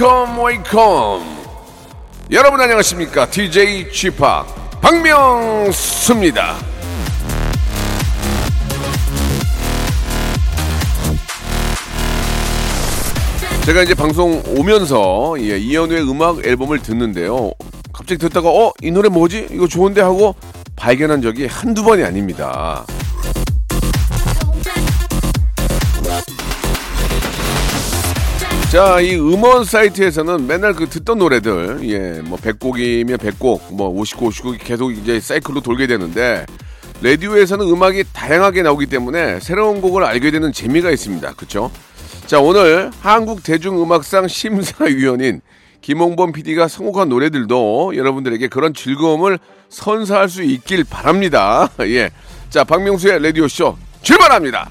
Wake up wake up 여러분 안녕하십니까? DJ G-Park 박명수입니다. 제가 이제 방송 오면서 예, 이현우의 음악 앨범을 듣는데요. 갑자기 듣다가 어 이 노래 뭐지? 이거 좋은데 하고 발견한 적이 한두 번이 아닙니다 자, 이 음원 사이트에서는 맨날 그 듣던 노래들, 예, 뭐 100곡이면 100곡, 뭐 50곡, 50곡이 계속 이제 사이클로 돌게 되는데, 라디오에서는 음악이 다양하게 나오기 때문에 새로운 곡을 알게 되는 재미가 있습니다. 그쵸? 자, 오늘 한국 대중음악상 심사위원인 김홍범 PD가 선곡한 노래들도 여러분들에게 그런 즐거움을 선사할 수 있길 바랍니다. 예. 자, 박명수의 라디오쇼 출발합니다!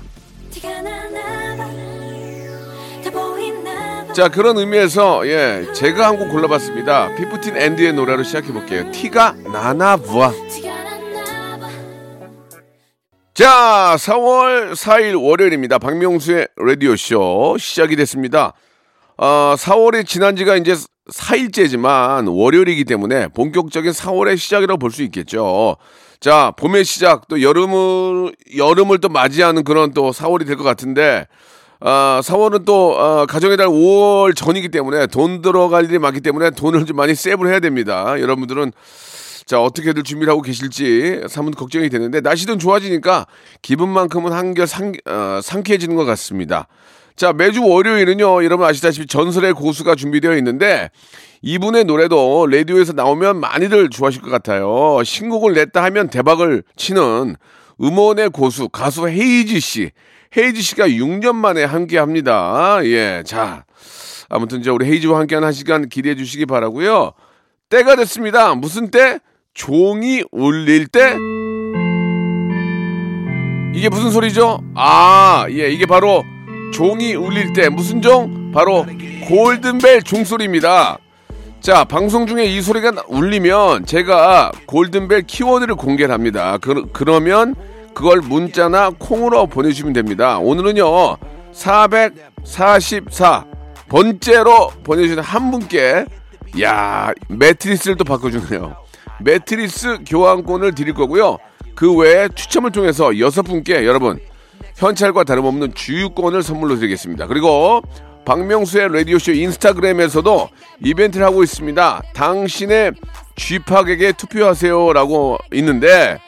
자 그런 의미에서 예 제가 한 곡 골라봤습니다. 피프틴 앤드의 노래로 시작해 볼게요. 티가 나나 부아. 자 4월 4일 월요일입니다. 박명수의 라디오 쇼 시작이 됐습니다. 어, 4월이 지난 지가 이제 4일째지만 월요일이기 때문에 본격적인 4월의 시작이라고 볼 수 있겠죠. 자 봄의 시작 또 여름을 여름을 또 맞이하는 그런 또 4월이 될 것 같은데. 아, 4월은 또 아, 가정의 달 5월 전이기 때문에 돈 들어갈 일이 많기 때문에 돈을 좀 많이 세이브를 해야 됩니다. 여러분들은 자 어떻게들 준비를 하고 계실지 사뭇 걱정이 되는데 날씨도 좋아지니까 기분만큼은 한결 상, 어, 상쾌해지는 것 같습니다. 자 매주 월요일은요 여러분 아시다시피 전설의 고수가 준비되어 있는데 이분의 노래도 라디오에서 나오면 많이들 좋아하실 것 같아요. 신곡을 냈다 하면 대박을 치는 음원의 고수 가수 헤이지 씨. 헤이지 씨가 6년 만에 함께 합니다. 예, 자. 아무튼 이제 우리 헤이지와 함께하는 한 시간 기대해 주시기 바라고요 때가 됐습니다. 무슨 때? 종이 울릴 때? 이게 무슨 소리죠? 아, 예, 이게 바로 종이 울릴 때. 무슨 종? 바로 골든벨 종소리입니다. 자, 방송 중에 이 소리가 울리면 제가 골든벨 키워드를 공개를 합니다. 그, 그러면 그걸 문자나 콩으로 보내주시면 됩니다. 오늘은요, 444번째로 보내주신 한 분께, 야 매트리스를 또 바꿔주네요. 매트리스 교환권을 드릴 거고요. 그 외에 추첨을 통해서 여섯 분께 여러분, 현찰과 다름없는 주유권을 선물로 드리겠습니다. 그리고 박명수의 라디오쇼 인스타그램에서도 이벤트를 하고 있습니다. 당신의 쥐팍에게 투표하세요라고 있는데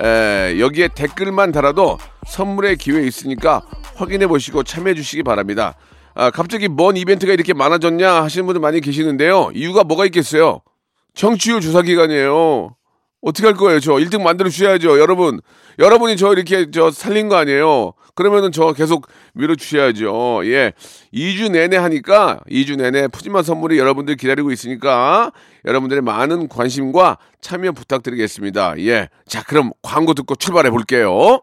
에, 여기에 댓글만 달아도 선물의 기회 있으니까 확인해 보시고 참여해 주시기 바랍니다. 아, 갑자기 뭔 이벤트가 이렇게 많아졌냐 하시는 분들 많이 계시는데요. 이유가 뭐가 있겠어요? 정치율 조사 기간이에요. 어떻게 할 거예요? 저 1등 만들어 주셔야죠. 여러분, 여러분이 저 이렇게 저 살린 거 아니에요? 그러면은 저 계속 밀어 주셔야죠. 예. 2주 내내 하니까 2주 내내 푸짐한 선물이 여러분들 기다리고 있으니까 여러분들의 많은 관심과 참여 부탁드리겠습니다. 예. 자, 그럼 광고 듣고 출발해 볼게요.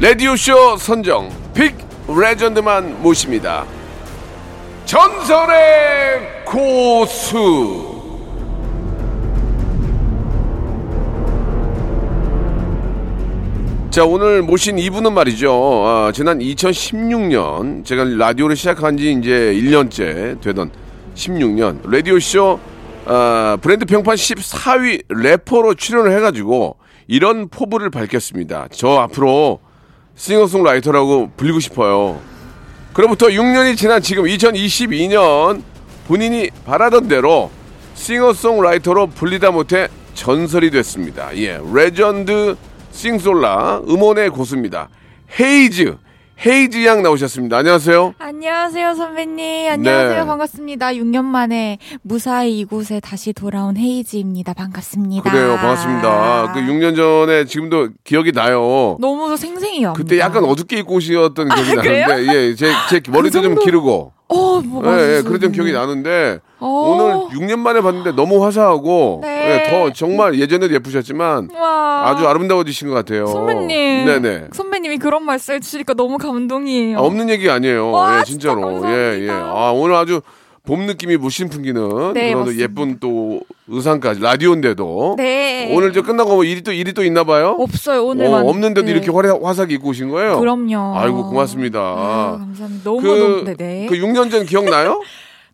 라디오쇼 선정 빅 레전드만 모십니다. 전설의 고수. 자 오늘 모신 이분은 말이죠. 아, 지난 2016년 제가 라디오를 시작한 지 이제 1년째 되던 16년 라디오쇼 아, 브랜드 평판 14위 래퍼로 출연을 해가지고 이런 포부를 밝혔습니다. 저 앞으로 싱어송라이터라고 불리고 싶어요. 그로부터 6년이 지난 지금 2022년 본인이 바라던 대로 싱어송라이터로 불리다 못해 전설이 됐습니다. 예, 레전드 싱솔라 음원의 고수입니다. 헤이즈 헤이즈 양 나오셨습니다. 안녕하세요. 안녕하세요, 선배님. 안녕하세요. 네. 반갑습니다. 6년 만에 무사히 이곳에 다시 돌아온 헤이즈입니다. 반갑습니다. 그래요, 반갑습니다. 그 6년 전에 지금도 기억이 나요. 너무 생생해요. 그때 약간 어둡게 입고 오셨던 기억이 그래요? 나는데, 예, 제, 제 머리도 좀 정도? 기르고, 어, 뭐, 예, 예. 그랬던 기억이 나는데, 어. 오늘 6년 만에 봤는데 너무 화사하고, 네. 예, 더 정말 예전에도 예쁘셨지만, 와. 아주 아름다워지신 것 같아요. 선배님. 네네. 선배님이 그런 말씀 해주시니까 너무 감동이에요. 아, 없는 얘기 아니에요. 와, 예, 진짜 진짜로. 감사합니다. 예, 예. 아, 오늘 아주 봄 느낌이 무심 풍기는 네, 그런 맞습니다. 예쁜 또 의상까지 라디오인데도 네. 오늘 저 끝나고 뭐 일이 또 일이 또 있나 봐요? 없어요, 어, 오늘만. 없는데도 네. 이렇게 화려, 화사하게 입고 오신 거예요? 그럼요. 아이고 고맙습니다. 아, 감사합니다. 너무, 그, 너무, 네네. 그 6년 전 기억나요?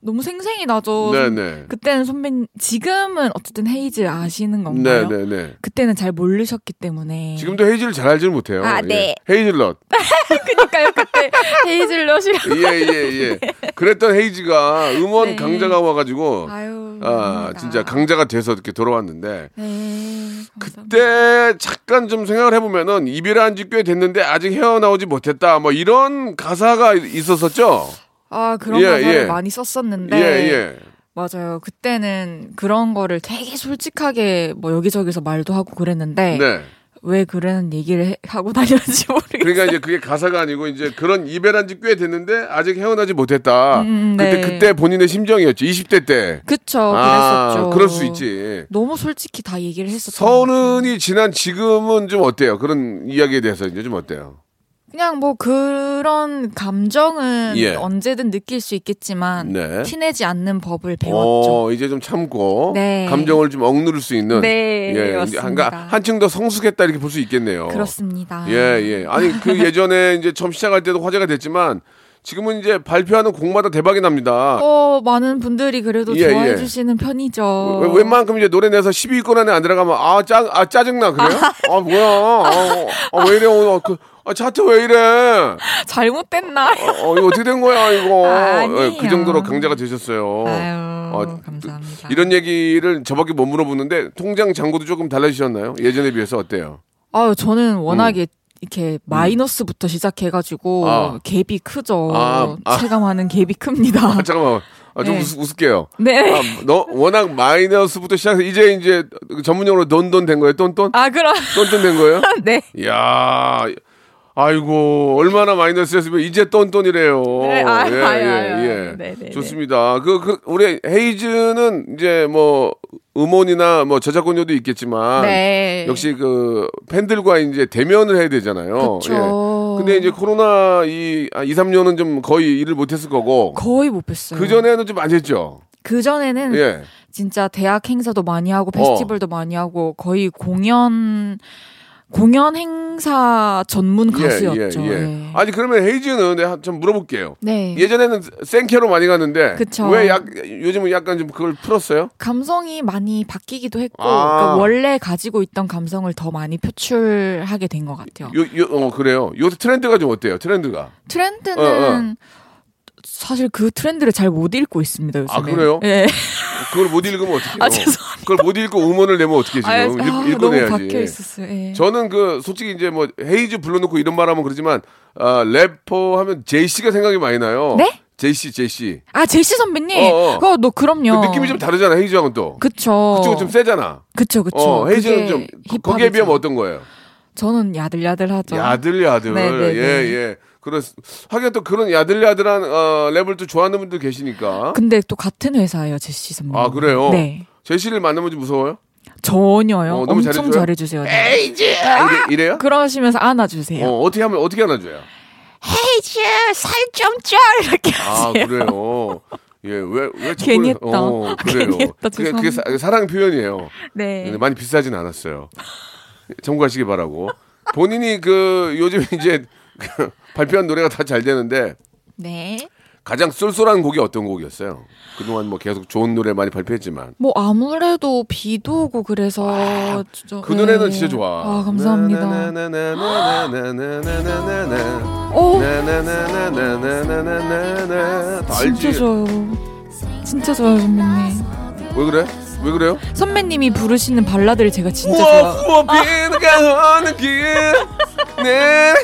너무 생생히 나죠. 네네. 그때는 선배님, 지금은 어쨌든 헤이즈 아시는 건가요? 네네네. 그때는 잘 모르셨기 때문에. 지금도 헤이즈를 잘 알지는 못해요. 아, 네. 예. 헤이즐넛. 그니까요, 그때 헤이즐넛이라고. 예, 예, 예. 그랬던 헤이즈가 음원 네. 강자가 와가지고 아유. 아. 진짜 강자가 돼서 이렇게 돌아왔는데 네. 그때 잠깐 좀 생각을 해보면은 이별한 지 꽤 됐는데 아직 헤어나오지 못했다 뭐 이런 가사가 있었었죠. 아, 그런 예, 가사를 예. 많이 썼었는데. 예 예. 맞아요. 그때는 그런 거를 되게 솔직하게 뭐 여기저기서 말도 하고 그랬는데. 네. 왜 그런 얘기를 해- 하고 다녔는지 모르겠어요. 그러니까 이제 그게 가사가 아니고 이제 그런 이별한 지 꽤 됐는데 아직 헤어나지 못했다. 음, 그때 네. 그때 본인의 심정이었죠. 20대 때. 그쵸, 아, 그랬었죠. 그럴 수 있지. 너무 솔직히 다 얘기를 같아요. 서른이 지난 지금은 좀 어때요? 그런 이야기에 대해서 이제 좀 어때요? 그냥 뭐 그런 감정은 예. 언제든 느낄 수 있겠지만 네. 티내지 않는 법을 배웠죠. 어, 이제 좀 참고 네. 감정을 좀 억누를 수 있는 네, 예, 맞습니다. 한층 더 성숙했다 이렇게 볼 수 있겠네요. 그렇습니다. 예, 예. 아니 그 예전에 이제 처음 시작할 때도 화제가 됐지만 지금은 이제 발표하는 곡마다 대박이 납니다. 어, 많은 분들이 그래도 예, 좋아해 예. 주시는 편이죠. 왜- 웬만큼 이제 노래 내서 10위권 안에 안 들어가면 아, 짜, 아 짜증나 그래요? 아 뭐야? 아, 아, 왜 이래 오늘 그 아, 차트 왜 이래? 잘못된 날. 어, 이거 어떻게 된 거야 이거? 아니에요. 예, 그 정도로 강자가 되셨어요. 아유, 어, 감사합니다. 이런 얘기를 저밖에 못 물어보는데 통장 잔고도 조금 달라지셨나요? 예전에 비해서 어때요? 아유, 저는 워낙에 이렇게 마이너스부터 시작해가지고 아. 갭이 크죠. 아, 아. 체감하는 갭이 큽니다. 아, 잠깐만. 아, 좀 네. 웃, 웃을게요. 네. 아, 너 워낙 마이너스부터 시작해서 이제 이제 전문용어로 돈돈 된 거예요? 돈돈? 아, 그럼. 돈돈 된 거예요? 네. 이야. 아이고 얼마나 마이너스였으면 이제 똔똔이래요. 네, 아유, 예, 아유, 예, 아유. 예. 네, 네, 좋습니다. 그, 그 우리 헤이즈는 이제 뭐 음원이나 뭐 저작권료도 있겠지만 네. 역시 그 팬들과 이제 대면을 해야 되잖아요. 그쵸. 예. 근데 이제 코로나 이 아, 2, 3년은 좀 거의 일을 못 했을 거고 거의 못 뵀어요. 그 전에는 좀 많이 했죠. 그 전에는 예. 진짜 대학 행사도 많이 하고 어. 페스티벌도 많이 하고 거의 공연 공연 행사 전문 가수였죠. 예, 예, 예. 네. 아니 그러면 헤이즈는 내가 좀 물어볼게요. 네. 예전에는 생캐로 많이 갔는데 그쵸. 왜 약, 요즘은 약간 좀 그걸 풀었어요? 감성이 많이 바뀌기도 했고 아. 그러니까 원래 가지고 있던 감성을 더 많이 표출하게 된 것 같아요. 요, 요, 어, 그래요. 요새 트렌드가 좀 어때요? 트렌드가. 트렌드는 어, 사실 그 트렌드를 잘 못 읽고 있습니다 요즘에. 아, 그래요? 예. 그걸 못 읽으면 어떡해요? 아, 죄송합니다. 그걸 못 읽고 음원을 내면 어떻게 지금? 아, 읽, 아, 읽고 너무 내야지. 박혀 있었어요. 예. 저는 그 솔직히 이제 뭐 헤이즈 불러놓고 이런 말하면 그러지만 아, 래퍼 하면 제시가 생각이 많이 나요. 네? 제시, 제시. 아 제시 선배님. 어, 어. 너 그럼요. 그 느낌이 좀 다르잖아. 헤이즈하고는 또. 그쵸. 그쪽은 좀 세잖아. 그쵸 그쵸. 어, 헤이즈는 좀 힙합이죠. 거기에 비하면 어떤 거예요? 저는 야들야들하죠. 야들야들. 네, 네, 예, 네. 예. 그런 하긴 또 그런 야들야들한 어, 랩을 또 좋아하는 분들 계시니까. 근데 또 같은 회사예요 제시 선배님. 아, 그래요? 네. 제시를 만나면 좀 무서워요? 전혀요. 어, 너무 엄청 잘해줘요? 잘해주세요. 네. 헤이즈! 이래, 이래 요? 그러시면서 안아주세요. 어, 어떻게 하면 어떻게 안아줘요? 헤이즈 살좀 쪄 이렇게 아 하세요. 그래요. 예, 왜, 왜 자꾸. 괜히 했다. 어, 그래요. 괜히 했다. 그게, 그게 사, 사랑 표현이에요. 네. 근데 많이 비싸진 않았어요. 참고하시기 바라고. 본인이 그 요즘 이제 그 발표한 노래가 다 잘 되는데 네. 가장 쏠쏠한 곡이 어떤 곡이었어요? 그동안 뭐 계속 좋은 노래 많이 발표했지만 뭐 아무래도 비도 오고 그래서 아, 진짜, 그 노래는 네. 진짜 좋아. 아 감사합니다. 진짜 좋아요. 진짜 좋아요 선배님. 왜 그래? 왜 그래요? 선배님이 부르시는 발라드를 제가 진짜 좋아. 비가 오는 길 네.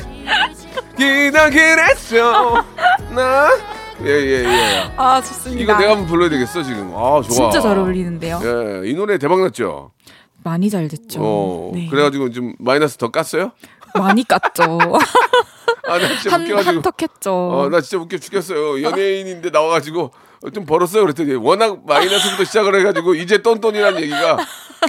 기다리랬어 나 예 예 예 아 좋습니다. 이거 내가 한번 불러야 되겠어 지금 아 좋아 진짜 잘 어울리는데요. 예, 이 노래 대박 났죠. 많이 잘 됐죠. 어, 네. 그래가지고 좀 마이너스 더 깠어요? 많이 깠죠. 아, 나 진짜 한 웃겨가지고. 한턱했죠. 어, 나 진짜 웃겨 죽겠어요. 연예인인데 나와가지고 좀 벌었어요. 그랬더니 워낙 마이너스부터 시작을 해가지고 이제 똔똔이라는 얘기가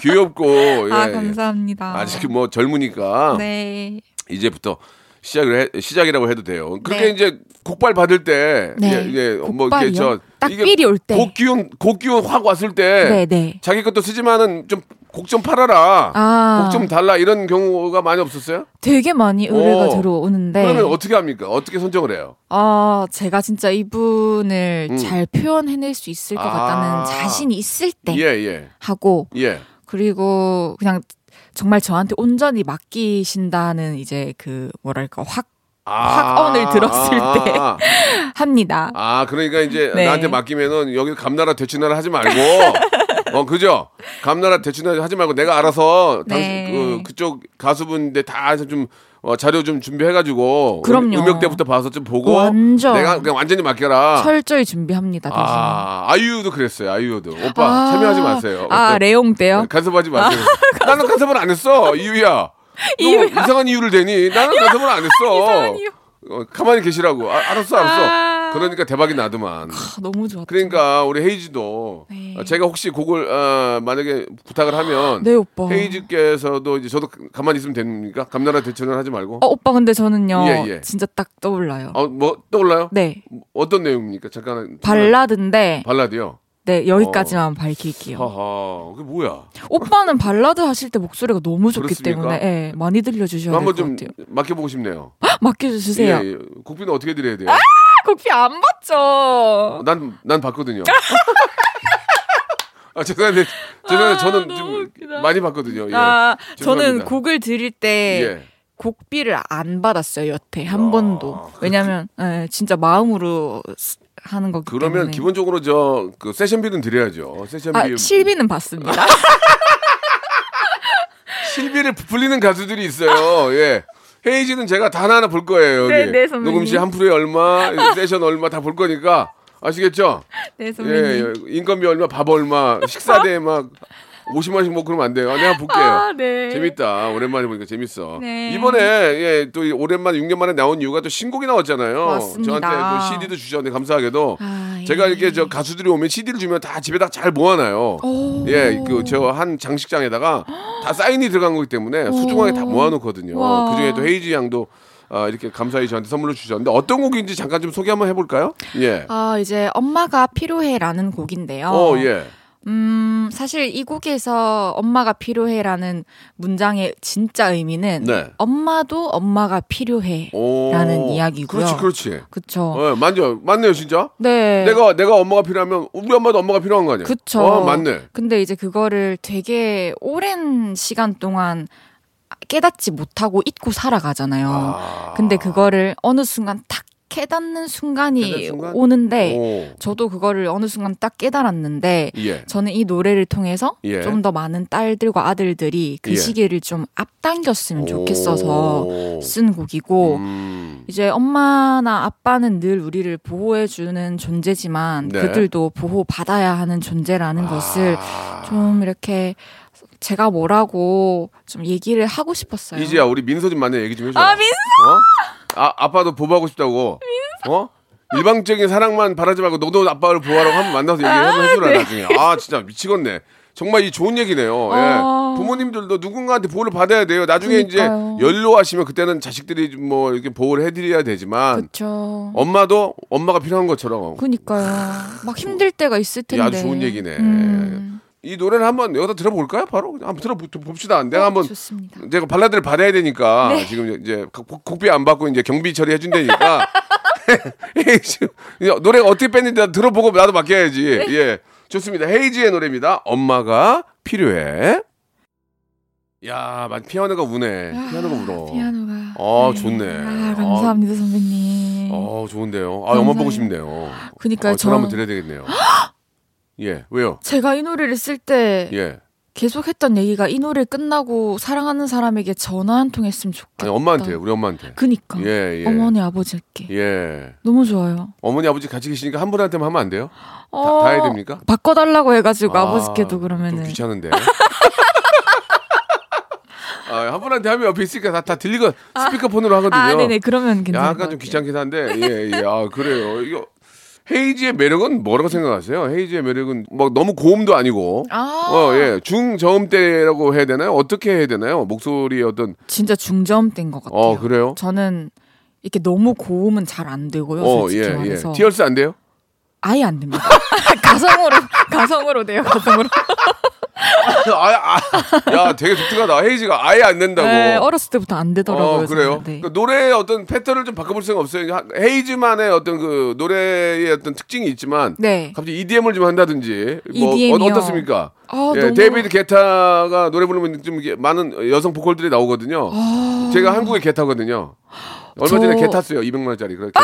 귀엽고. 예, 아 예. 감사합니다. 아직 뭐 젊으니까 네. 이제부터 시작을 해, 시작이라고 해도 돼요. 그렇게 네. 이제 곡발 받을 때, 네. 예, 예, 뭐? 이게 저딱 이게 삘이 올 때. 곡 기운 곡 기운 확 왔을 때, 네, 네. 자기 것도 쓰지만은 좀 곡 좀 팔아라, 아. 곡좀 달라 이런 경우가 많이 없었어요? 되게 많이 의뢰가 오. 들어오는데 그러면 어떻게 합니까? 어떻게 선정을 해요? 아, 제가 진짜 이분을 음. 잘 표현해낼 수 있을 것 아. 같다는 자신이 있을 때 예, 예, 하고 예. 그리고 그냥 정말 저한테 온전히 맡기신다는 이제 그 뭐랄까 확 확언을 들었을 때. 아, 합니다. 아, 그러니까 이제 네. 나한테 맡기면은 여기 감나라 대추나라 하지 말고, 어, 그죠? 감나라 대추나라 하지 말고 내가 알아서 당신 네. 그 그쪽 가수분인데 다좀 어, 자료 좀 준비해가지고 그럼요. 음, 역 때부터 봐서 좀 보고 완전. 내가 그냥 완전히 맡겨라. 철저히 준비합니다. 대신. 아, 아이유도 그랬어요. 아이유도 오빠 아. 참여하지 마세요. 아, 레옹 때요? 간섭하지 마세요. 나는 간섭을 안 했어, 이유야. 너 이유야. 이상한 이유를 대니? 나는 간섭을 안 했어. 이상한 이유. 어, 가만히 계시라고. 아, 알았어, 알았어. 아. 그러니까 대박이 나더만. 아, 너무 좋았죠. 그러니까 우리 헤이즈도 네. 어, 제가 혹시 곡을 어, 만약에 부탁을 하면 네, 오빠. 헤이즈께서도 이제 저도 가만히 있으면 됩니까? 감나라 대처는 하지 말고. 어, 오빠 근데 저는요. 예, 예. 진짜 딱 떠올라요. 어, 뭐 떠올라요? 네. 어떤 내용입니까? 잠깐. 발라드인데 발라드요. 네, 여기까지만 밝힐게요. 하하. 그게 뭐야? 오빠는 발라드 하실 때 목소리가 너무 좋기 그렇습니까? 때문에 예, 많이 들려주셔야 될 한번 것좀 같아요. 맡겨보고 싶네요. 맡겨주세요. 예, 예. 곡비는 어떻게 드려야 돼요? 커피 안 받죠. 난, 난 봤거든요. 아, 죄송한데, 죄송한데, 아, 저는 좀 웃기다. 많이 봤거든요. 예. 아, 저는. 곡을 드릴 때 예. 곡비를 안 받았어요 여태 한 아, 번도. 왜냐면 예, 진짜 마음으로 쓰- 하는 거기 그러면 때문에. 기본적으로 저, 그, 세션비는 드려야죠. 세션비. 아, 실비는 받습니다. 실비를 부풀리는 가수들이 있어요. 예. 헤이지는 제가 다 하나하나 볼 거예요. 여기. 네, 네, 선배님. 녹음실 한 프로에 얼마, 세션 얼마 다 볼 거니까. 아시겠죠? 네 예, 선배님. 예. 인건비 얼마, 밥 얼마, 식사대 막 50만 원씩 먹고 그러면 안 돼요. 아, 내가 볼게요. 아, 네. 재밌다. 오랜만에 보니까 재밌어. 네. 이번에 예, 또 오랜만에 6년 만에 나온 이유가 또 신곡이 나왔잖아요. 맞습니다. 저한테 또 CD도 주셨는데 감사하게도 아, 예. 제가 이렇게 저 가수들이 오면 CD를 주면 다 집에다 잘 모아놔요. 오. 예, 그 저 한 장식장에다가 다 사인이 들어간 거기 때문에 소중하게 다 모아놓거든요. 와. 그 중에 또 헤이지 양도 아, 이렇게 감사히 저한테 선물을 주셨는데 어떤 곡인지 잠깐 좀 소개 한번 해볼까요? 예. 아 이제 엄마가 필요해라는 곡인데요. 어, 예. 음 사실 이 곡에서 엄마가 필요해라는 문장의 진짜 의미는 네. 엄마도 엄마가 필요해. 오. 라는 이야기고요. 그렇지, 그렇지. 그쵸. 어, 맞죠, 맞네요, 진짜. 네. 내가 내가 엄마가 필요하면 우리 엄마도 엄마가 필요한 거 아니야? 그쵸. 어, 맞네. 근데 이제 그거를 되게 오랜 시간 동안 깨닫지 못하고 잊고 살아가잖아요. 아. 근데 그거를 어느 순간 탁 깨닫는 순간이 깨닫는 순간? 오는데 오. 저도 그거를 어느 순간 딱 깨달았는데 예. 저는 이 노래를 통해서 예. 좀더 많은 딸들과 아들들이 그 예. 시기를 좀 앞당겼으면 좋겠어서 오. 쓴 곡이고 음. 이제 엄마나 아빠는 늘 우리를 보호해 주는 존재지만 네. 그들도 보호 받아야 하는 존재라는 것을 아. 좀 이렇게 제가 뭐라고 좀 얘기를 하고 싶었어요. 이지야 우리 민서 좀 만나 얘기 좀 해줘. 아, 민서! 어? 아 아빠도 보호하고 싶다고. 민서. 어? 일방적인 사랑만 바라지 말고 너도 아빠를 보호하라고 한번 만나서 얘기 한번 해주라 네. 나중에. 아 진짜 미치겠네. 정말 이 좋은 얘기네요. 아. 예. 부모님들도 누군가한테 보호를 받아야 돼요. 나중에 그러니까요. 이제 연로하시면 그때는 자식들이 좀뭐 이렇게 보호를 해드려야 되지만 그렇죠. 엄마도 엄마가 필요한 것처럼 그니까요. 막 힘들 때가 있을 텐데. 이 아주 좋은 얘기네. 음, 이 노래를 한번 여기다 들어볼까요? 바로 한번 들어봅시다. 내가 한번 좋습니다. 제가 발라드를 받아야 되니까 네. 지금 이제 곡- 곡비 안 받고 이제 경비 처리 해준다니까 헤이즈 노래가 어떻게 뺐는지 들어보고 나도 맡겨야지. 네. 예, 좋습니다. 헤이즈의 노래입니다. 엄마가 필요해. 야, 막 피아노가 우네. 피아노가 울어. 피아노가. 어, 좋네. 아, 감사합니다, 선배님. 어, 좋은데요. 아, 엄마 보고. 싶네요. 그니까요, 어, 전화 한번 저- 드려야 되겠네요. 예, 왜요? 제가 이 노래를 쓸때 예. 계속 했던 얘기가 이 노래 끝나고 사랑하는 사람에게 전화 한 통 했으면 좋겠다. 아니, 엄마한테, 우리 엄마한테. 그니까. 예, 예. 어머니 아버지께. 예. 너무 좋아요. 어머니, 아버지 같이 계시니까 한 분한테만 하면 안 돼요? 어, 다 해야 됩니까? 바꿔달라고 해가지고 아, 버지께도 좀 그러면은. 귀찮은데. 아, 한 분한테 하면 옆에 있으니까 다, 다 들리고 스피커폰으로 하거든요. 아, 네네. 그러면 괜찮아요. 약간 좀 귀찮긴 한데, 예, 예. 아, 그래요. 이거. 헤이지의 매력은 뭐라고 생각하세요? 헤이지의 매력은 뭐 너무 고음도 아니고, 아, 어, 예. 중저음대라고 해야 되나요? 어떻게 해야 되나요? 목소리의 어떤, 진짜 중저음대인 것 같아요. 어, 그래요? 저는 이렇게 너무 고음은 잘 안 되고요. 어, 솔직히 예, 예. 말해서. 티얼스 안 돼요? 아예 안 됩니다. 가성으로, 가성으로 돼요, 가성으로. 아, 아, 야, 되게 독특하다. 헤이지가 아예 안 된다고. 네, 어렸을 때부터 안 되더라고요. 어, 그래요? 네. 그 노래의 어떤 패턴을 좀 바꿔볼 생각 없어요? 하- 헤이즈만의 어떤 그 노래의 어떤 특징이 있지만 네. 갑자기 EDM을 좀 한다든지 뭐 EDM 이요? 어, 어떻습니까? 아, 예, 너무- 데이비드 게타가 노래 부르면 좀 많은 여성 보컬들이 나오거든요. 제가 한국의 게타거든요. 얼마 전에 아. 저- 아! 게 탔어요. 200만 원짜리. 그래 게타.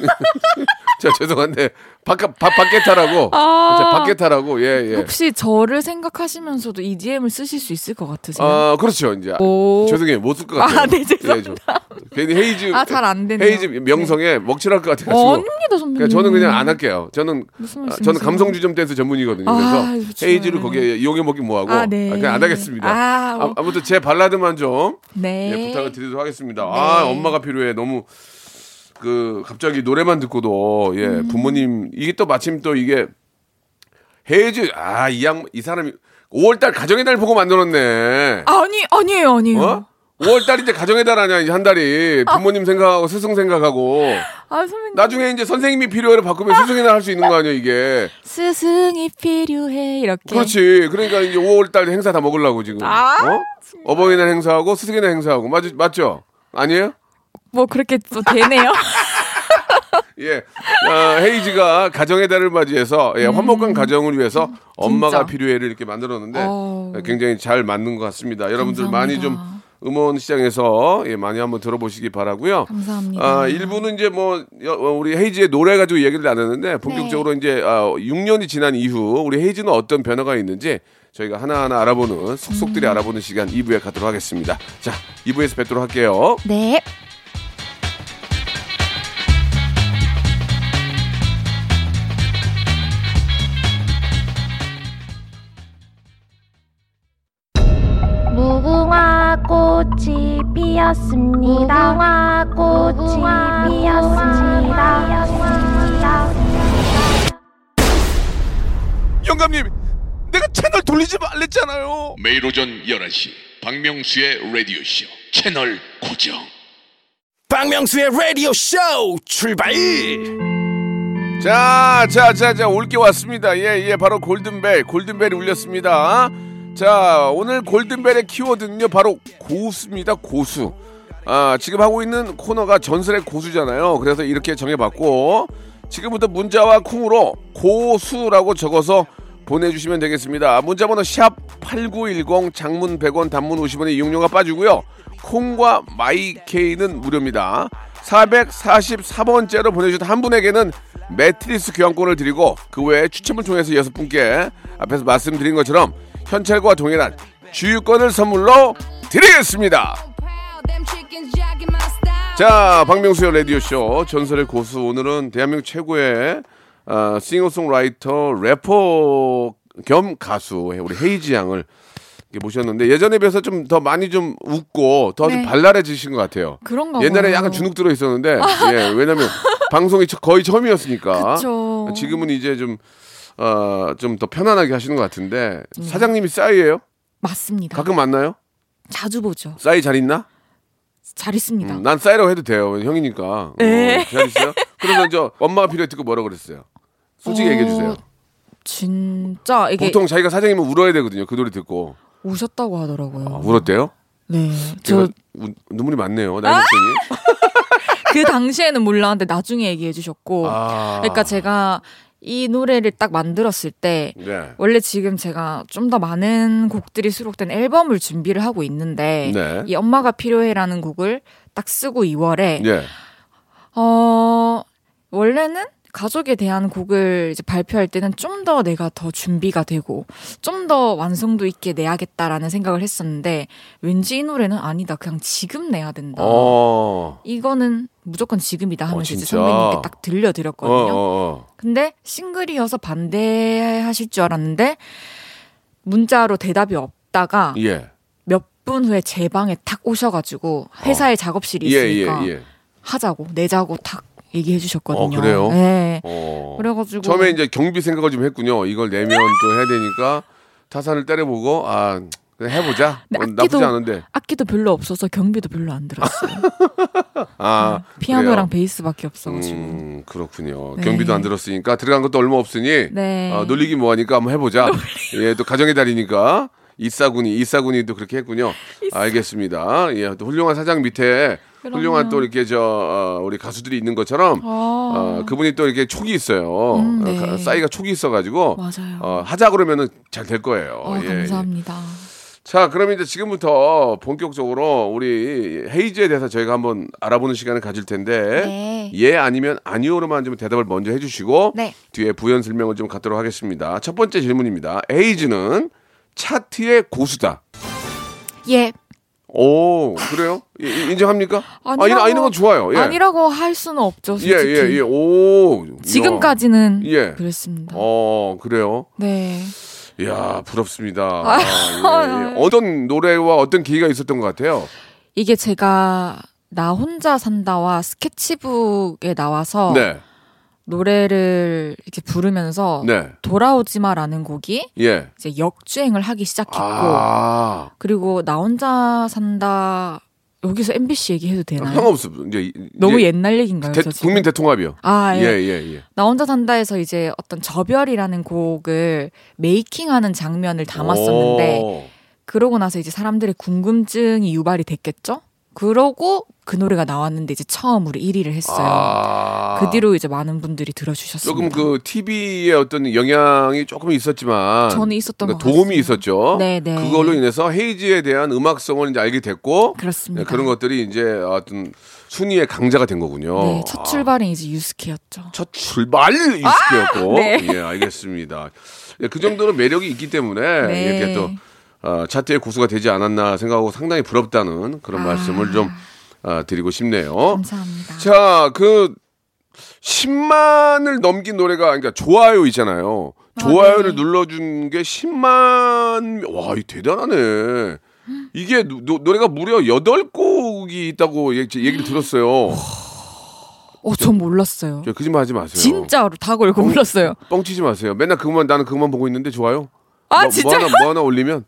저 죄송한데 박박 박게타라고. 아. 박게타라고. 예, 예. 혹시 저를 생각하시면서도 EDM을 쓰실 수 있을 것 같으세요? 아, 그렇죠. 이제 오. 죄송해요. 못 쓸 것 같아요. 아, 네, 죄송합니다. 예, 저, 괜히 헤이즈 아, 잘 안 되네요. 헤이즈 명성에 먹칠할 것 같아 가지고. 어, 아닙니다, 선배님. 그러니까 저는 그냥 안 할게요. 저는 무슨 아? 저는 감성 주점 댄스 전문이거든요. 그래서 아. 헤이즈를 거기에 이용해 먹기 뭐하고 아, 네. 아, 그냥 안 하겠습니다. 아, 어. 아, 무튼제 발라드만 좀 네. 예, 부탁을 드리도록 하겠습니다. 아 엄마가 필요해 너무 그 갑자기 노래만 듣고도 예 음. 부모님 이게 또 마침 또 이게 헤이즈 아이 양 이 사람이 5월달 가정의 달 보고 만들었네. 아니, 아니에요, 아니에요. 어? 5월달인데 가정의 달 아니야 한 달이 부모님 생각하고 스승 생각하고 아, 선배님. 나중에 이제 선생님이 필요해를 바꾸면 스승이나 할 수 있는 거 아니야 이게 스승이 필요해, 이렇게. 그렇지 그러니까 이제 5월달 행사 다 먹으려고 지금 아, 어? 어버이날 행사하고 스승이날 행사하고 맞, 맞죠 아니에요 뭐, 그렇게 또 되네요. 예 아, 헤이즈가 가정의 달을 맞이해서 예, 화목한 가정을 위해서 엄마가 음. 필요해를 이렇게 만들었는데 어. 굉장히 잘 맞는 것 같습니다 여러분들 많이 좀 감사합니다. 음원 시장에서 예, 많이 한번 들어보시기 바라고요. 감사합니다. 아, 일부는 이제 뭐 여- 어, 우리 헤이즈의 노래 가지고 얘기를 나눴는데 본격적으로 이제 아, 6년이 지난 이후 우리 헤이즈는 어떤 변화가 있는지 저희가 하나하나 알아보는 속속들이 알아보는 시간 2부에 가도록 하겠습니다. 자, 2부에서 뵙도록 할게요. 네. 피었습니다. 무궁화 꽃이 피었습니다. 영감님, 내가 채널 돌리지 말랬잖아요. 매일 오전 11시 박명수의 라디오 쇼 채널 고정 박명수의 라디오 쇼 출발 자, 자, 자, 자, 올 게 왔습니다. 예, 예, 바로 골든벨, 골든벨이 울렸습니다. 자, 오늘 골든벨의 키워드는요, 바로 고수입니다, 고수. 아, 지금 하고 있는 코너가 전설의 고수잖아요. 그래서 이렇게 정해봤고, 지금부터 문자와 콩으로 고수라고 적어서 보내주시면 되겠습니다. 문자번호 샵 8910 장문 100원 단문 50원의 이용료가 빠지고요. 콩과 마이케이는 무료입니다. 444번째로 보내주신 한 분에게는 매트리스 교환권을 드리고 그 외에 추첨을 통해서 여섯 분께 앞에서 말씀드린 것처럼 현찰과 동일한 주유권을 선물로 드리겠습니다. 자, 박명수의 라디오쇼 전설의 고수 오늘은 대한민국 최고의 어, 싱어송라이터 래퍼 겸 가수 우리 헤이지 양을 모셨는데 예전에 비해서 좀 더 많이 좀 웃고 더좀 네. 발랄해지신 것 같아요. 그런가 옛날에 봐요. 약간 주눅 들어 있었는데 예, 왜냐면 방송이 처- 거의 처음이었으니까 그쵸. 지금은 이제 좀 어, 좀 더 편안하게 하시는 것 같은데 음. 사장님이 싸이예요? 맞습니다. 가끔 만나요? 자주 보죠. 싸이 잘 있나? 잘 있습니다. 음, 난 싸이라고 해도 돼요. 형이니까. 네. 어, 잘 있어요? 그래서 저 엄마가 필요해 듣고 뭐라 그랬어요? 솔직히 어, 얘기해 주세요. 진짜 이게 보통 자기가 사장이면 울어야 되거든요. 그 노래 듣고. 우셨다고 하더라고요. 아, 울었대요? 네. 저그 우- 눈물이 많네요. 나이 먹더니. 당시에는 몰랐는데 나중에 얘기해 주셨고. 아. 그러니까 제가 이 노래를 딱 만들었을 때 네. 원래 지금 제가 좀 더 많은 곡들이 수록된 앨범을 준비를 하고 있는데 네. 이 엄마가 필요해라는 곡을 딱 쓰고 2월에 예. 어 원래는 가족에 대한 곡을 이제 발표할 때는 좀 더 내가 더 준비가 되고 좀 더 완성도 있게 내야겠다라는 생각을 했었는데 왠지 이 노래는 아니다. 그냥 지금 내야 된다. 어. 이거는 무조건 지금이다 하면서 이제 진짜? 선배님께 딱 어, 들려드렸거든요. 어, 어. 근데 싱글이어서 반대하실 줄 알았는데 문자로 대답이 없다가 예. 몇분 후에 제 방에 탁 오셔가지고 회사에 작업실이 예, 예, 있으니까 예. 하자고 내자고 탁 얘기해 주셨거든요. 어, 그래요? 네. 어. 그래가지고 처음에 이제 경비 생각을 좀 했군요. 이걸 내면 또 해야 되니까 타산을 때려보고 아 해보자. 어, 나쁘지 않은데. 악기도 별로 없어서 경비도 별로 안 들었어요. 아 피아노랑 그래요? 베이스밖에 없어가지고. 음 그렇군요. 네. 경비도 안 들었으니까 들어간 것도 얼마 없으니 네. 어, 놀리기 뭐하니까 한번 해보자. 예, 또 가정의 달이니까 이사군이 이사군이도 그렇게 했군요. 알겠습니다. 예, 또 훌륭한 사장 밑에. 훌륭한 또 이렇게 저 어, 우리 가수들이 있는 것처럼 아, 어, 그분이 또 이렇게 촉이 있어요. 음, 네. 어, 가- 싸이가 촉이 있어가지고 맞아요. 어, 하자 그러면은 잘 될 거예요. 어, 예, 예. 감사합니다. 자, 그럼 이제 지금부터 본격적으로 우리 헤이즈에 대해서 저희가 한번 알아보는 시간을 가질 텐데 네. 예 아니면 아니오로만 좀 대답을 먼저 해주시고 네. 뒤에 부연 설명을 좀 갖도록 하겠습니다. 첫 번째 질문입니다. 헤이즈는 차트의 고수다. 예. 오 그래요? 인정합니까? 아, 아니라고- 아, 이런 건 좋아요. 예. 아니라고 할 수는 없죠. 예, 솔직히. 예, 예. 오. 지금까지는 예. 그랬습니다. 어, 그래요. 네. 이야, 부럽습니다. 아, 예, 예. 어떤 노래와 어떤 계기가 있었던 것 같아요? 이게 제가 나 혼자 산다와 스케치북에 나와서 네. 노래를 이렇게 부르면서 네. 돌아오지 마라는 곡이 예. 이제 역주행을 하기 시작했고 아. 그리고 나 혼자 산다 여기서 MBC 얘기해도 되나요? 상관없어. 이제 이- 너무 옛날 얘기인가요? 대-? 국민 대통합이요. 아, 예. 예, 예, 예. 나 혼자 산다에서 이제 어떤 저별이라는 곡을 메이킹하는 장면을 담았었는데 오. 그러고 나서 이제 사람들의 궁금증이 유발이 됐겠죠? 그러고 그 노래가 나왔는데 이제 처음으로 1위를 했어요. 아. 그 뒤로 이제 많은 분들이 들어주셨습니다. 조금 그 TV의 어떤 영향이 조금 있었지만 저는 있었던 그러니까 것 도움이. 있었죠. 네, 네. 그걸로 인해서 헤이즈에 대한 음악성을 이제 알게 됐고 그렇습니다. 네, 그런 것들이 이제 어떤 순위의 강자가 된 거군요. 네, 첫 출발은 이제 유스케였죠. 첫 출발 이스케였고 네. 예 알겠습니다. 예, 그 정도로 매력이 있기 때문에 네. 이렇게 또 어, 차트의 고수가 되지 않았나 생각하고 상당히 부럽다는 그런 아. 말씀을 좀 어, 드리고 싶네요. 감사합니다. 자, 그 10만을 넘긴 노래가 그러니까 좋아요 있잖아요. 아, 좋아요를 네. 눌러준 게 10만 와, 이 대단하네. 이게 노, 노- 노래가 무려 8곡이 있다고 얘기, 얘기를 들었어요. 어, 전 몰랐어요. 저 거짓말 하지 마세요. 진짜로 다 걸고 몰랐어요. 뻥치지 마세요. 맨날 그것만 나는 그것만 보고 있는데 좋아요? 아, 뭐, 진짜요? 뭐 하나 뭐 하나 올리면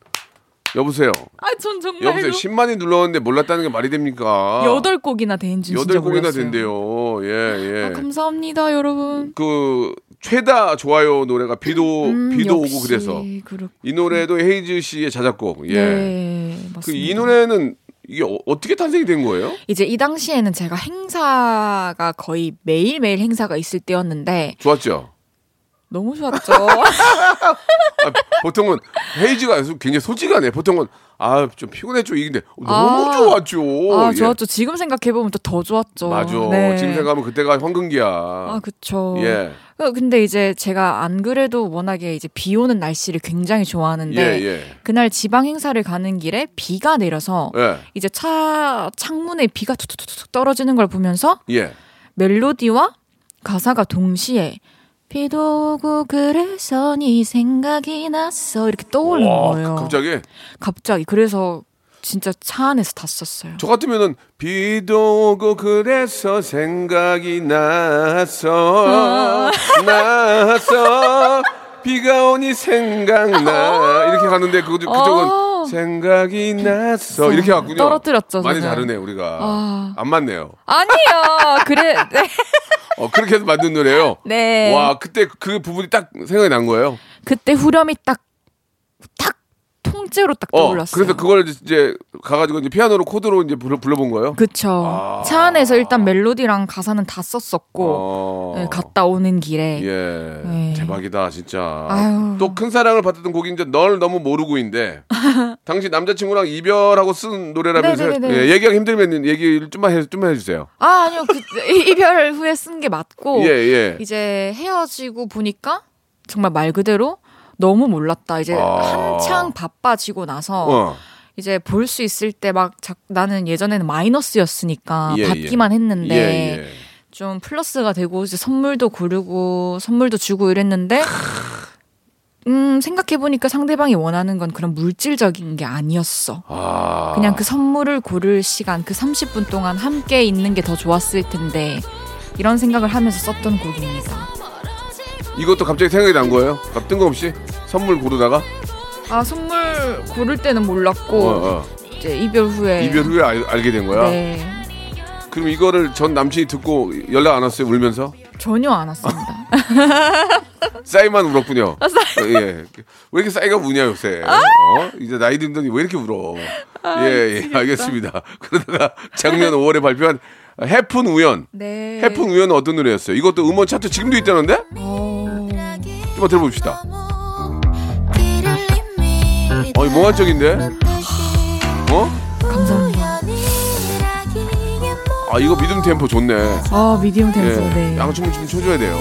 여보세요. 아, 전 정말로 여보세요. 10만이 눌렀는데 몰랐다는 게 말이 됩니까? 여덟 곡이나 된줄 진짜 여덟 곡이나 몰랐어요. 된대요. 예, 예. 아, 감사합니다, 여러분. 그 최다 좋아요 노래가 비도 음, 비도 오고 그래서 그렇... 이 노래도 헤이즈 씨의 자작곡. 예. 네, 그 맞습니다. 이 노래는 이게 어, 떻게 탄생이 된 거예요? 이제 이 당시에는 제가 행사가 거의 매일매일 행사가 있을 때였는데 좋았죠. 너무 좋았죠. 아, 보통은 헤이즈가 굉장히 솔직하네. 보통은 아 좀 피곤했죠. 이근데 너무 아. 좋았죠. 아, 예. 좋았죠. 지금 생각해 보면 또 더 좋았죠. 맞아. 네. 지금 생각하면 그때가 황금기야. 아, 그쵸. 예. 그- 근데 이제 제가 안 그래도 워낙에 이제 비 오는 날씨를 굉장히 좋아하는데 예, 예. 그날 지방 행사를 가는 길에 비가 내려서 예. 이제 차 창문에 비가 툭툭툭 떨어지는 걸 보면서 예. 멜로디와 가사가 동시에 비도 오고 그래서 네 생각이 났어 이렇게 떠오른 와, 거예요. 갑자기 갑자기 그래서 진짜 차 안에서 다 썼어요. 저 같으면은 비도 오고 그래서 생각이 났어 났어 비가 오니 생각나 이렇게 가는데 그, 그쪽은 어. 생각이 났어 이렇게 갔군요 떨어뜨렸죠, 많이 저는. 다르네 우리가 아. 안 맞네요 아니요. 그래. 네. 어, 그렇게 해서 만든 노래예요 네. 와 그때 그 부분이 딱 생각이 난 거예요 그때 후렴이 딱, 딱 통째로 딱 어, 떠올랐어요. 그래서 그걸 이제 가가지고 이제 피아노로 코드로 이제 불러, 불러본 거예요? 그쵸. 아. 차 안에서 일단 멜로디랑 가사는 다 썼었고 어. 네, 갔다 오는 길에 예. 네. 대박이다, 진짜. 또 큰 사랑을 받았던 곡이 이제 널 너무 모르고인데, 당시 남자친구랑 이별하고 쓴 노래라면서 네네네네. 예, 얘기하기 힘들면 얘기 좀만 해, 좀만 해주세요. 아 아니요 그 이별 후에 쓴 게 맞고 예, 예. 이제 헤어지고 보니까 정말 말 그대로 너무 몰랐다. 이제 아. 한창 바빠지고 나서 어. 이제 볼 수 있을 때 막 나는 예전에는 마이너스였으니까 예, 받기만 했는데 예, 예. 좀 플러스가 되고 이제 선물도 고르고 선물도 주고 이랬는데 음 생각해 보니까 상대방이 원하는 건 그런 물질적인 게 아니었어. 아. 그냥 그 선물을 고를 시간 그 30분 동안 함께 있는 게 더 좋았을 텐데 이런 생각을 하면서 썼던 곡입니다. 이것도 갑자기 생각이 난 거예요? 갑 뜬금없이 선물 고르다가 아 선물 고를 때는 몰랐고 어, 어. 이제 이별 후에 이별 후에 알, 알게 된 거야. 네 그럼 이거를 전 남친이 듣고 연락 안 왔어요? 울면서 전혀 안 왔습니다. 싸이만 울었군요. 아, 예. 왜 이렇게 싸이가 우냐 요새? 어? 이제 나이 든더니 왜 이렇게 울어? 아, 예, 예, 알겠습니다. 그러다가 작년 5월에 발표한 헤픈 우연. 네. 헤픈 우연은 어떤 노래였어요? 이것도 음원 차트 지금도 있다는데? 어, 한번 들어봅시다. 어이 몽환적인데? 어? 감사합니다. 아 이거 미디엄 템포 좋네. 아 미디엄 예, 템포인데 양춤을 좀 쳐줘야 돼요.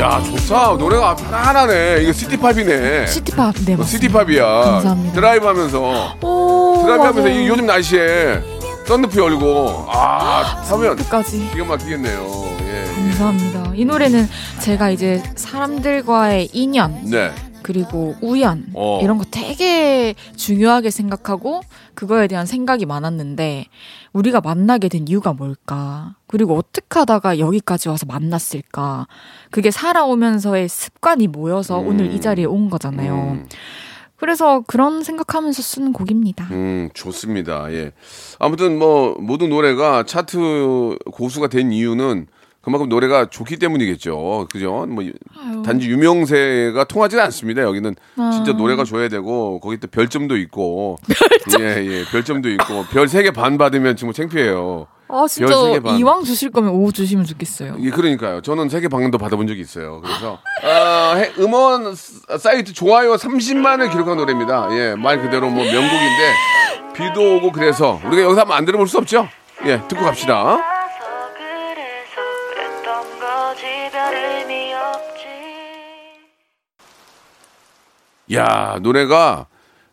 야 좋다 노래가 편안하네. 이거 city pop이네. city pop 네 어, 맞습니다. city pop이야. 감사합니다. 드라이브 하면서 오, 드라이브 하면서 맞아요. 이 요즘 날씨에 썬루프 열고 아 타면 끝까지 기가 막히겠네요. 예. 감사합니다. 이 노래는 제가 이제 사람들과의 인연 네. 그리고 우연 어. 이런 거 되게 중요하게 생각하고 그거에 대한 생각이 많았는데 우리가 만나게 된 이유가 뭘까? 그리고 어떻게 하다가 여기까지 와서 만났을까? 그게 살아오면서의 습관이 모여서 음. 오늘 이 자리에 온 거잖아요. 음. 그래서 그런 생각하면서 쓰는 곡입니다. 음, 좋습니다. 예. 아무튼 뭐 모든 노래가 차트 고수가 된 이유는 그만큼 노래가 좋기 때문이겠죠. 그죠? 뭐 아유. 단지 유명세가 통하지는 않습니다. 여기는 아. 진짜 노래가 줘야 되고 거기 또 별점도 있고 예, 예. 별점도 있고 별 세 개 반 받으면 정말 창피해요. 아 진짜. 이왕 주실 거면 오 주시면 좋겠어요. 예, 그러니까요. 저는 세계 방문도 받아본 적이 있어요. 그래서 아, 해- 음원 사- 사이트 좋아요 30만을 기록한 노래입니다. 예, 말 그대로 뭐 명곡인데 비도 오고 그래서 우리가 여기서 한번 안 들어볼 수 없죠? 예, 듣고 갑시다. 야 노래가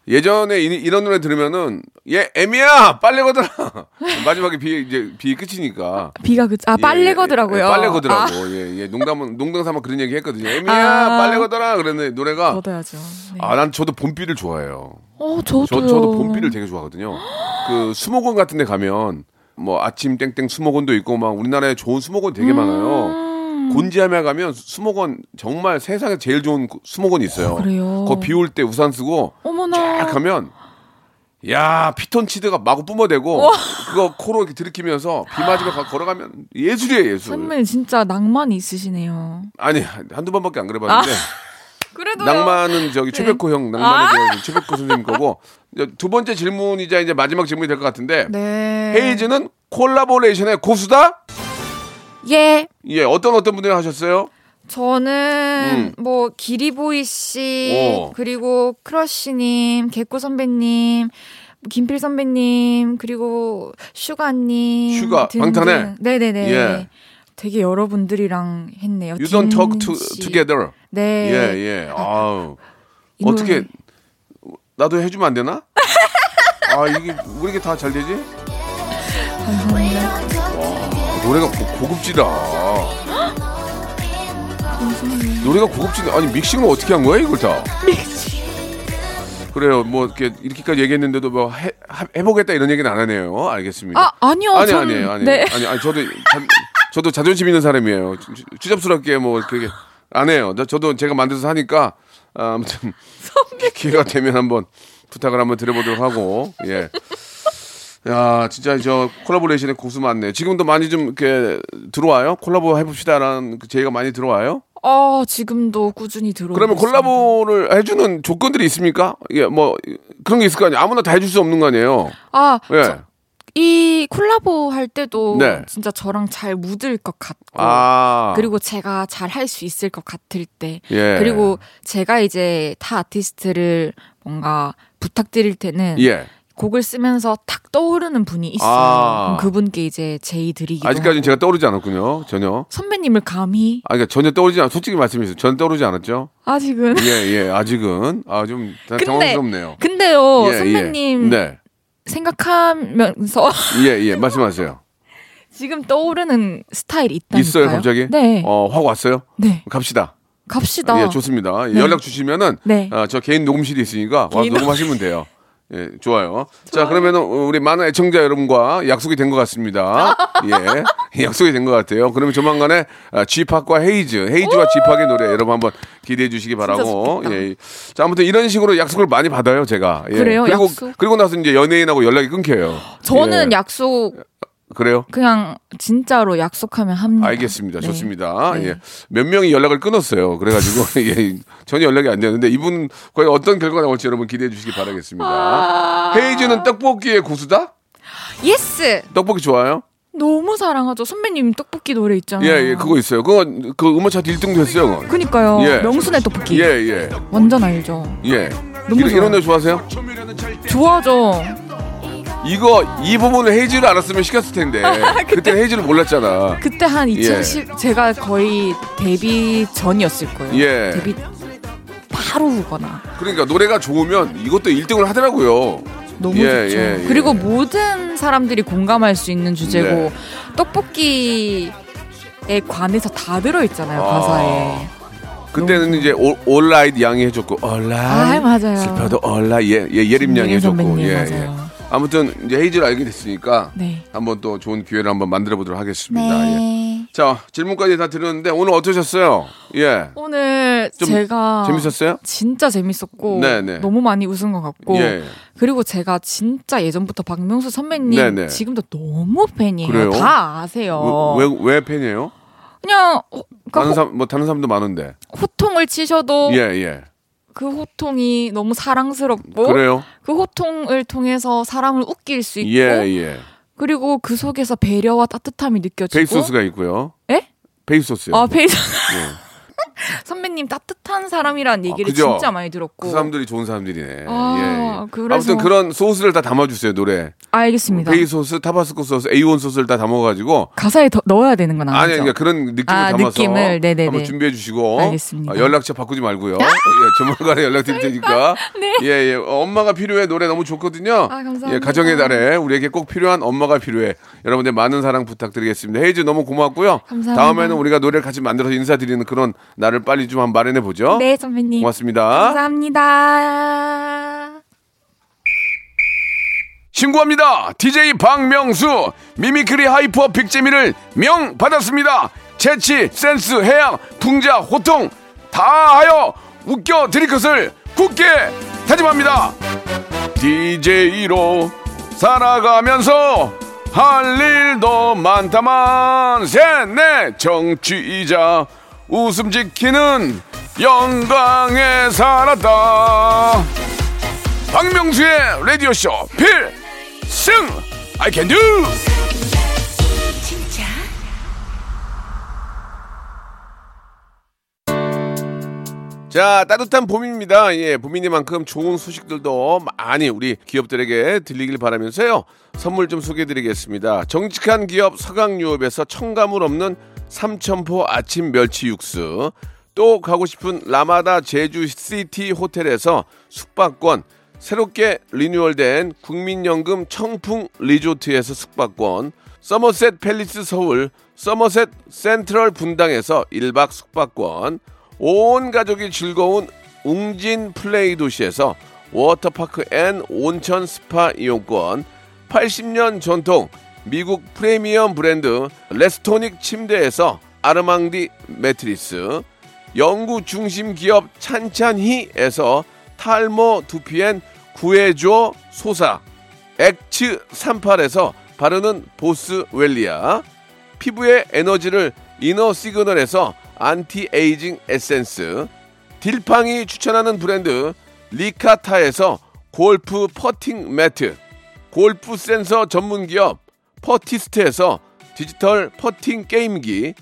예전에 이, 런 노래 들으면은 얘 애미야 빨래 거더라 마지막에 비 이제 비 끝이니까 비가 그, 아, 예, 빨래 예, 거더라고요. 예, 빨래 아, 거더라고. 예, 예. 농담은 농담 삼아 그런 얘기 했거든요. 애미야 아. 빨래 거더라. 그랬는데 노래가 걷어야죠. 네. 아, 난 저도 봄비를 좋아해요. 어, 저도요. 저 저도 봄비를 되게 좋아하거든요. 그 수목원 같은 데 가면 뭐 아침 땡땡 수목원도 있고 막 우리나라에 좋은 수목원 되게 많아요. 음. 곤지암에 가면 수목원 정말 세상에 제일 좋은 그 수목원이 있어요. 그래요? 거 비 올 때 우산 쓰고 어머나. 쫙 가면 야 피톤치드가 마구 뿜어대고 그거 코로 이렇게 들이키면서 비 맞으면 가- 걸어가면 예술이에요 예술. 선배님 진짜 낭만이 있으시네요. 아니 한두 번밖에 안 그래봤는데 그래도 낭만은 저기 최백호 형 낭만의 그 최백호 선생님 거고 두 번째 질문이자 이제 마지막 질문이 될 것 같은데 네. 헤이즈는 콜라보레이션의 고수다? 예. 예 어떤 어떤 분들이 하셨어요? 저는 뭐 기리보이 씨 음. 오. 그리고 크러쉬님, 개코 선배님, 김필 선배님 그리고 슈가님, 슈가. 방탄의? 네네네. 예. 되게 여러분들이랑 했네요. You don't talk to, together. 네. 예 예. 아우 이 어떻게. 나도 해주면 안 되나? 아 이게 왜 이렇게 다 잘 되지? 감사합니다. 노래가 고, 급지다 노래가 고급지다. 아니 믹싱을 어떻게 한 거야 이걸 다? 그래요. 뭐 이렇게 이렇게까지 얘기했는데도 뭐 해, 하- 해보겠다 이런 얘기는 안 하네요. 알겠습니다. 아 아니요. 아니 저는- 아니에요. 아니 네. 아니 아니 저도 자, 저도 자존심 있는 사람이에요. 추잡스럽게 뭐 그게 안 해요. 나- 저도 제가 만들어서 하니까 아, 아무튼 기회가 되면 한번 부탁을 한번 드려보도록 하고 예. 야 진짜 저 콜라보레이션의 고수 많네. 지금도 많이 좀 이렇게 들어와요. 콜라보 해봅시다라는 그 제의가 많이 들어와요. 어, 지금도 꾸준히 들어오고 그러면 있습니다. 콜라보를 해주는 조건들이 있습니까? 예, 뭐 그런 게 있을 거 아니에요. 아무나 다 해줄 수 없는 거 아니에요. 아, 예. 저- 이 콜라보 할 때도 네. 진짜 저랑 잘 묻을 것 같고 아, 그리고 제가 잘 할 수 있을 것 같을 때 예. 그리고 제가 이제 타 아티스트를 뭔가 부탁드릴 때는 예. 곡을 쓰면서 탁 떠오르는 분이 있어요. 아. 그분께 이제 제의 드리기도 아직까지는 하고. 제가 떠오르지 않았군요. 전혀. 선배님을 감히 아, 그러니까 전혀 떠오르지 않. 솔직히 말씀해주세요. 전혀 떠오르지 않았죠. 아직은 예, 예. 아직은 아좀 근데- 당황스럽네요. 근데요 예, 선배님 예. 네. 생각하면서 예, 예. 말씀하세요. 지금 떠오르는 스타일이 있다니까요. 있어요, 갑자기? 네, 어, 확 왔어요? 네, 갑시다. 갑시다. 예, 좋습니다. 예, 네. 연락 주시면은 네. 아, 저 개인 녹음실이 있으니까 와서 개인 녹음하시면 돼요. 예, 좋아요. 자, 그러면은 우리 많은 애청자 여러분과 약속이 된 것 같습니다. 예, 약속이 된 것 같아요. 그러면 조만간에 아, G팍과 헤이즈, 헤이즈와 G팍의 노래 여러분 한번 기대해 주시기 바라고. 좋겠다. 예. 자, 아무튼 이런 식으로 약속을 많이 받아요, 제가. 예. 그래요? 그리고 약속? 그리고 나서 이제 연예인하고 연락이 끊겨요. 저는 예. 약속 그래요? 그냥 진짜로 약속하면 합니다. 알겠습니다. 네. 좋습니다. 네. 예. 몇 명이 연락을 끊었어요. 그래가지고 예, 전혀 연락이 안 되는데 이분 과연 어떤 결과가 나올지 여러분 기대해 주시기 바라겠습니다. 아. 헤이즈는 떡볶이의 고수다? Yes. 떡볶이 좋아요? 너무 사랑하죠. 선배님 떡볶이 노래 있잖아요. 예, 예, 그거 있어요. 그거 그 음원 차트 1등도 했어요. 그거. 그니까요. 예. 명순의 떡볶이. 예, 예, 완전 알죠. 예. 너무 이런, 이런 좋아요. 노래 좋아하세요? 좋아하죠. 이거 이 부분을 헤이즈를 알았으면 시켰을 텐데 그때 헤이즈를 몰랐잖아. 그때 한 2010 제가 거의 데뷔 전이었을 거예요. 예. 데뷔 바로 후거나. 그러니까 노래가 좋으면 이것도 1등을 하더라고요. 너무 예, 좋죠. 예, 예. 그리고 모든 사람들이 공감할 수 있는 주제고 네. 떡볶이에 관해서 다 들어 있잖아요 아. 가사에. 그때는 이제 올, 올라이트 양이 해줬고 아 올라이트 맞아요. 슬퍼도 올라 예, 예 예림 양이 해줬고 선배님, 예, 맞아요. 예. 아무튼 이제 헤이즈를 알게 됐으니까 네. 한번 또 좋은 기회를 한번 만들어 보도록 하겠습니다. 예. 네. 자 질문까지 다 드렸는데 오늘 어떠셨어요? 예 오늘 좀 제가 재밌었어요? 진짜 재밌었고 네, 네. 너무 많이 웃은 것 같고 예. 그리고 제가 진짜 예전부터 박명수 선배님 네, 네. 지금도 너무 팬이에요. 그래요? 다 아세요. 왜, 왜, 왜 팬이에요? 그냥 어, 그러니까 다른 호, 사람 뭐 다른 사람도 많은데 호통을 치셔도 예 예. 그 호통이 너무 사랑스럽고 그래요? 그 호통을 통해서 사람을 웃길 수 있고 예 예. 그리고 그 속에서 배려와 따뜻함이 느껴지고 베이소스가 있고요. 에? 베이소스요. 아 베이소 예. 선배님 따뜻한 사람이라는 얘기를 그죠? 진짜 많이 들었고 그 사람들이 좋은 사람들이네. 아, 예, 예. 그래서- 아무튼 그런 소스를 다 담아주세요 노래. 알겠습니다. 베이 소스, 타바스코 소스, A1 소스를 다 담아가지고 가사에 더 넣어야 되는 건 아니죠? 아니 그러니까 그런 느낌을 아, 담아서 느낌을? 네네네. 한번 준비해 주시고 알겠습니다. 어, 연락처 바꾸지 말고요. 예, 조만간에 연락 드릴 테니까. 네. 예, 예. 어, 엄마가 필요해 노래 너무 좋거든요. 아, 감사합니다. 예, 가정의 달에 우리에게 꼭 필요한 엄마가 필요해. 여러분들 많은 사랑 부탁드리겠습니다. 헤이즈 너무 고맙고요. 감사합니다. 다음에는 우리가 노래를 같이 만들어서 인사드리는 그런 날을 빨리 좀 한번 마련해 보죠. 네 선배님 고맙습니다. 감사합니다. 신고합니다. DJ 박명수 미미크리 하이퍼 빅재미를 명 받았습니다. 재치, 센스, 해양, 풍자, 호통 다하여 웃겨 드릴 것을 굳게 다짐합니다. DJ로 살아가면서 할 일도 많다만 셋넷 정취이자 웃음 지키는 영광에 살았다. 박명수의 라디오쇼 필승! I can do! 자 따뜻한 봄입니다. 예 봄이니만큼 좋은 소식들도 많이 우리 기업들에게 들리길 바라면서요. 선물 좀 소개해드리겠습니다. 정직한 기업 서강유업에서 첨가물 없는 삼천포 아침 멸치 육수 또 가고 싶은 라마다 제주 시티 호텔에서 숙박권 새롭게 리뉴얼된 국민연금 청풍 리조트에서 숙박권, 서머셋 팰리스 서울, 서머셋 센트럴 분당에서 1박 숙박권, 온 가족이 즐거운 웅진 플레이 도시에서 워터파크 and 온천 스파 이용권, 80년 전통 미국 프리미엄 브랜드 레스토닉 침대에서 아르망디 매트리스, 연구 중심 기업 찬찬히에서 탈모 두피엔 구해줘 소사 엑츠 38에서 바르는 보스 웰리아 피부의 에너지를 이너 시그널에서 안티에이징 에센스, 딜팡이 추천하는 브랜드 리카타에서 골프 퍼팅 매트, 골프 센서 전문 기업 퍼티스트에서 디지털 퍼팅 게임기,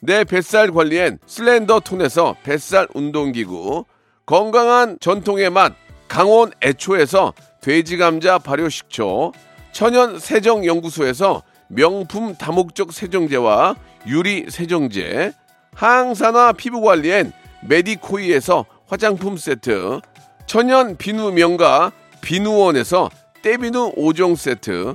내 뱃살 관리엔 슬렌더 톤에서 뱃살 운동기구, 건강한 전통의 맛 강원 애초에서 돼지 감자 발효 식초, 천연 세정 연구소에서 명품 다목적 세정제와 유리 세정제, 항산화 피부 관리엔 메디코이에서 화장품 세트, 천연 비누 명가 비누원에서 때비누 5종 세트,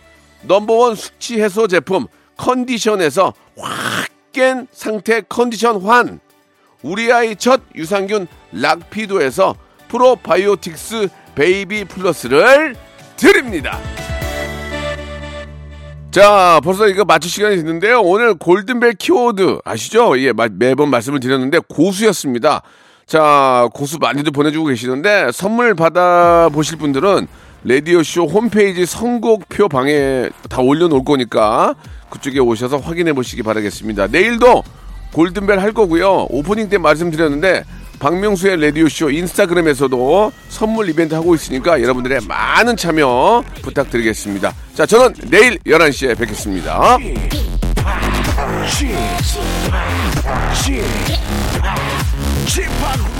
넘버원 숙취 해소 제품 컨디션에서 확 깬 상태 컨디션 환, 우리 아이 첫 유산균 락피도에서 프로바이오틱스 베이비 플러스를 드립니다. 자, 벌써 이거 맞출 시간이 됐는데요. 오늘 골든벨 키워드 아시죠? 예, 마- 매번 말씀을 드렸는데 고수였습니다. 자, 고수 많이들 보내주고 계시는데 선물 받아 보실 분들은 라디오쇼 홈페이지 선곡표 방에 다 올려놓을 거니까 그쪽에 오셔서 확인해 보시기 바라겠습니다. 내일도 골든벨 할 거고요. 오프닝 때 말씀드렸는데 박명수의 라디오쇼 인스타그램에서도 선물 이벤트 하고 있으니까 여러분들의 많은 참여 부탁드리겠습니다. 자, 저는 내일 11시에 뵙겠습니다. 라디오